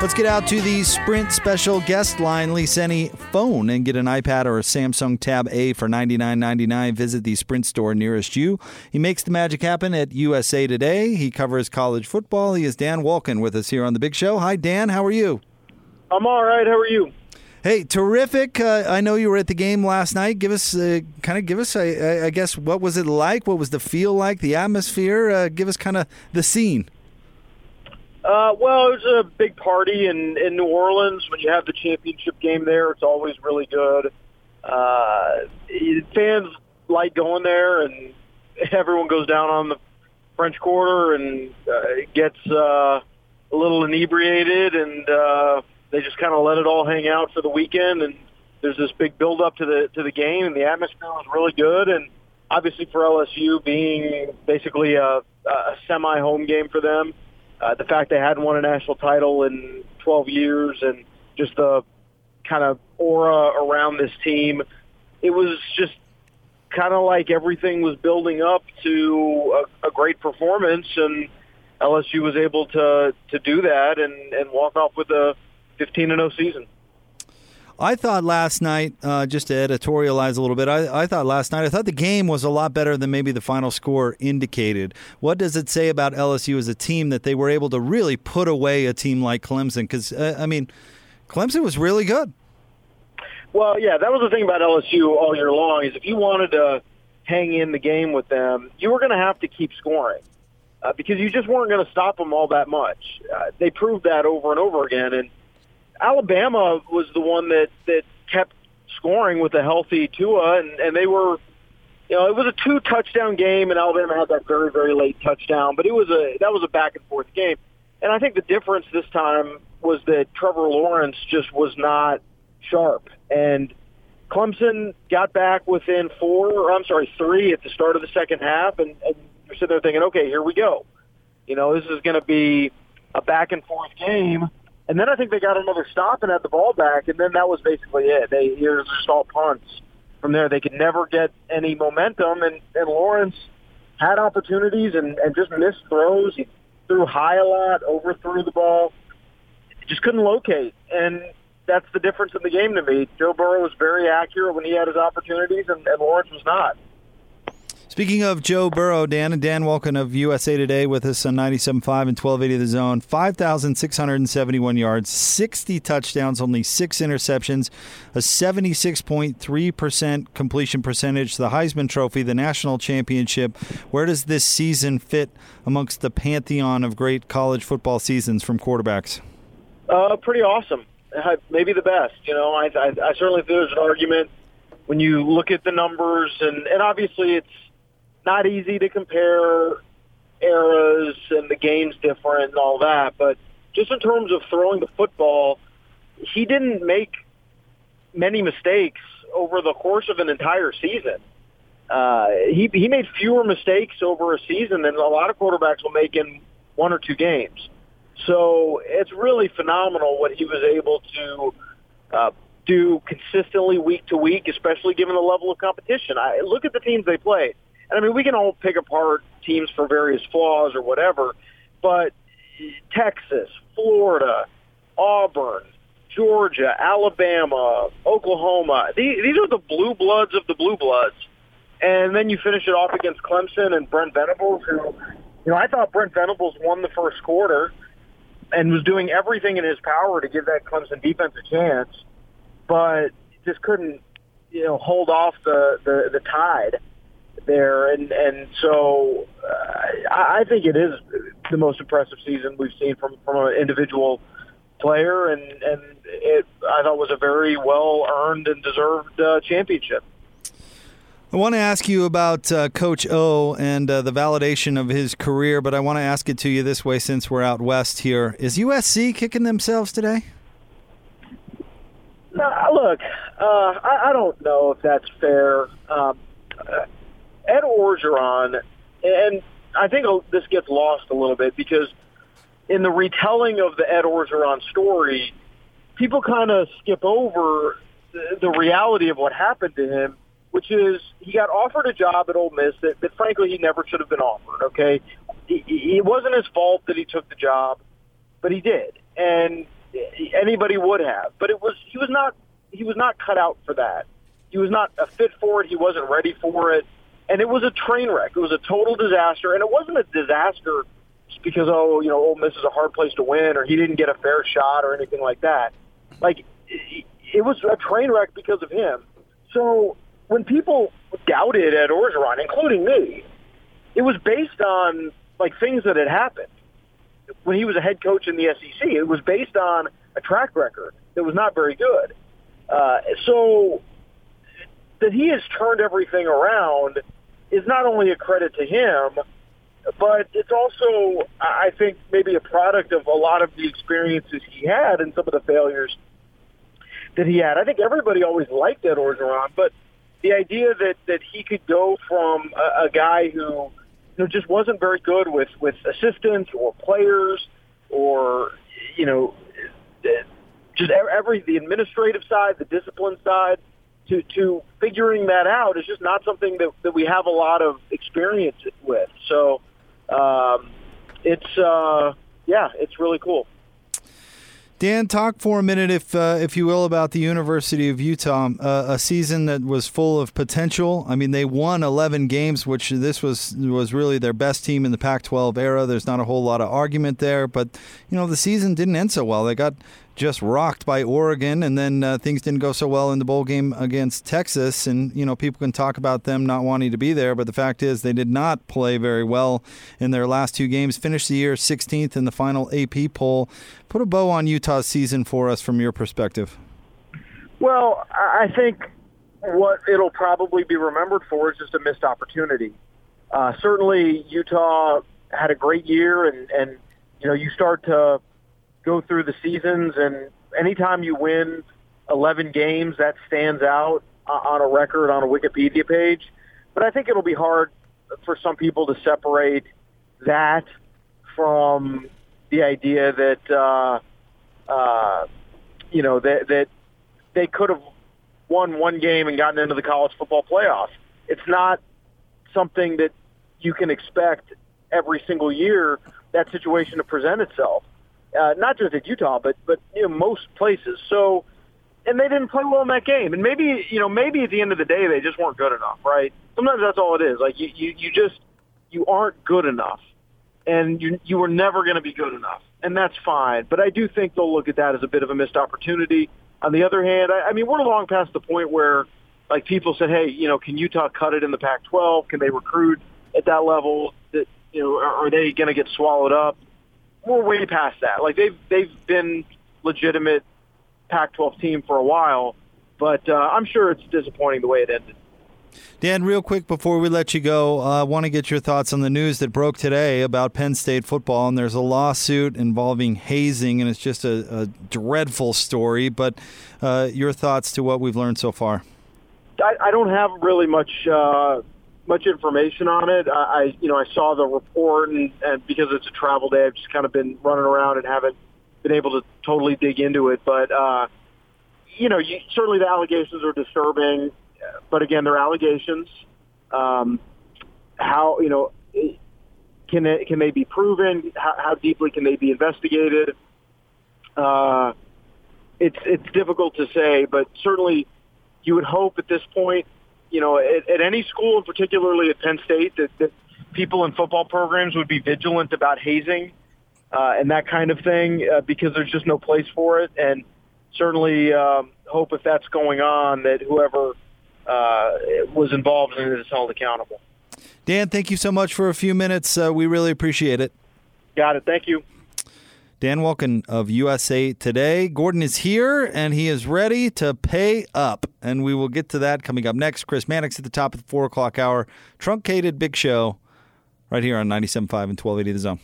Let's get out to the Sprint special guest line. Lease any phone and get an iPad or a Samsung Tab A for $99.99. Visit the Sprint store nearest you. He makes the magic happen at USA Today. He covers college football. He is Dan Wolken with us here on the Big Show. Hi, Dan. How are you? I'm all right. How are you? Hey, terrific! Uh, I know you were at the game last night. Give us, uh, kind of, give us, uh, I guess, what was it like? What was the feel like? The atmosphere? Uh, give us kind of the scene. Uh, well, it was a big party in in New Orleans. When you have the championship game there, it's always really good. Uh, fans like going there, and everyone goes down on the French Quarter and uh, gets uh, a little inebriated, and uh, they just kind of let it all hang out for the weekend. And there's this big build up to the to the game, and the atmosphere was really good. And obviously for LSU, being basically a, a semi home game for them Uh, the fact they hadn't won a national title in 12 years and just the kind of aura around this team, it was just kind of like everything was building up to a, a great performance, and LSU was able to to do that and and walk off with a 15 and 0 season. I thought last night, uh, just to editorialize a little bit, I, I, thought last night, I thought the game was a lot better than maybe the final score indicated. What does it say about LSU as a team that they were able to really put away a team like Clemson? Because, uh, I mean, Clemson was really good. Well, yeah, that was the thing about LSU all year long is if you wanted to hang in the game with them, you were going to have to keep scoring uh, because you just weren't going to stop them all that much. Uh, they proved that over and over again, and Alabama was the one that that kept scoring with a healthy Tua, and and they were, you know, it was a two touchdown game, and Alabama had that very very late touchdown, but it was a that was a back and forth game, and I think the difference this time was that Trevor Lawrence just was not sharp, and Clemson got back within four, or I'm sorry, three at the start of the second half, and, and you're sitting there thinking, okay, here we go. You know, this is going to be a back and forth game and then I think they got another stop and had the ball back, and then that was basically it. They it was just all punts. From there, they could never get any momentum, and, and Lawrence had opportunities and, and just missed throws. He threw high a lot, overthrew the ball, just couldn't locate. And that's the difference in the game to me. Joe Burrow was very accurate when he had his opportunities, and, and Lawrence was not. Speaking of Joe Burrow, Dan and Dan Wolken of USA Today with us on 97.5 and 1280 of The Zone. 5,671 yards, 60 touchdowns, only six interceptions, a 76.3% completion percentage, the Heisman Trophy, the national championship. Where does this season fit amongst the pantheon of great college football seasons from quarterbacks? Uh, pretty awesome. Uh, maybe the best. You know, I, I, I certainly think there's an argument when you look at the numbers, and, and obviously it's – not easy to compare eras and the game's different and all that, but just in terms of throwing the football, he didn't make many mistakes over the course of an entire season. Uh, he he made fewer mistakes over a season than a lot of quarterbacks will make in one or two games. So it's really phenomenal what he was able to uh, do consistently week to week, especially given the level of competition. I look at the teams they played. And I mean, we can all pick apart teams for various flaws or whatever, but Texas, Florida, Auburn, Georgia, Alabama, Oklahoma, these, these are the blue bloods of the blue bloods. And then you finish it off against Clemson and Brent Venables, who, you know, I thought Brent Venables won the first quarter and was doing everything in his power to give that Clemson defense a chance, but just couldn't, you know, hold off the, the, the tide there, and and so uh, I think it is the most impressive season we've seen from from an individual player, and and it I thought was a very well earned and deserved uh, championship. I want to ask you about uh, Coach O and uh, the validation of his career, but I want to ask it to you this way since we're out west here. Is USC kicking themselves today? No, look, uh, I, I don't know if that's fair. Um, Ed Orgeron, and I think this gets lost a little bit because in the retelling of the Ed Orgeron story, people kind of skip over the, reality of what happened to him, which is he got offered a job at Ole Miss that, that frankly he never should have been offered. Okay, it wasn't his fault that he took the job, but he did, and anybody would have. But it was he was not he was not cut out for that. He was not a fit for it. He wasn't ready for it, and it was a train wreck. It was a total disaster, and it wasn't a disaster because oh you know Ole Miss is a hard place to win or he didn't get a fair shot or anything like that. Like it was a train wreck because of him. So when people doubted Ed Orgeron, including me, it was based on like things that had happened when he was a head coach in the SEC. It was based on a track record that was not very good. Uh, so that he has turned everything around is not only a credit to him, but it's also, I think, maybe a product of a lot of the experiences he had and some of the failures that he had. I think everybody always liked Ed Orgeron, but the idea that that he could go from a, a guy who you know just wasn't very good with with assistants or players or you know just every the administrative side, the discipline side, to to figuring that out is just not something that that we have a lot of experience with. So um, it's uh, yeah, it's really cool. Dan, talk for a minute, if uh, if you will, about the University of Utah. Uh, a season that was full of potential. I mean, they won 11 games, which this was was really their best team in the Pac-12 era. There's not a whole lot of argument there, but you know the season didn't end so well. They got just rocked by Oregon, and then uh, things didn't go so well in the bowl game against Texas. And you know, people can talk about them not wanting to be there, but the fact is they did not play very well in their last two games. Finished the year 16th in the final AP poll. Put a bow on Utah's season for us from your perspective. Well, I think what it'll probably be remembered for is just a missed opportunity. Uh, certainly, Utah had a great year, and and you know you start to go through the seasons, and anytime you win 11 games, that stands out on a record on a Wikipedia page. But I think it'll be hard for some people to separate that from the idea that uh, uh, you know that that they could have won one game and gotten into the college football playoff. It's not something that you can expect every single year that situation to present itself uh, not just at Utah, but but you know most places. So, and they didn't play well in that game. And maybe you know maybe at the end of the day they just weren't good enough, right? Sometimes that's all it is. Like you you, you just you aren't good enough, and you you were never going to be good enough, and that's fine. But I do think they'll look at that as a bit of a missed opportunity. On the other hand, I, I mean we're long past the point where like people said, hey, you know, can Utah cut it in the Pac-12? Can they recruit at that level? That you know, are, are they going to get swallowed up? We're way past that. Like they've they've been legitimate Pac-12 team for a while, but uh, I'm sure it's disappointing the way it ended. Dan, real quick before we let you go, I uh, want to get your thoughts on the news that broke today about Penn State football. And there's a lawsuit involving hazing, and it's just a, a dreadful story. But uh, your thoughts to what we've learned so far? I, I don't have really much uh, much information on it. I, I you know, I saw the report, and, and because it's a travel day, I've just kind of been running around and haven't been able to totally dig into it. But uh, you know, you, certainly the allegations are disturbing. But again, they're allegations. Um, how you know can they, can they be proven? How, how deeply can they be investigated? Uh, it's it's difficult to say, but certainly you would hope at this point you know, at, at any school, and particularly at Penn State, that, that people in football programs would be vigilant about hazing uh, and that kind of thing uh, because there's just no place for it. And certainly um, hope if that's going on that whoever uh, was involved in it is held accountable. Dan, thank you so much for a few minutes. Uh, we really appreciate it. Got it. Thank you. Dan Wolken of USA Today. Gordon is here and he is ready to pay up. And we will get to that coming up next. Chris Mannix at the top of the four o'clock hour. Truncated Big Show right here on 97.5 and 1280 The Zone.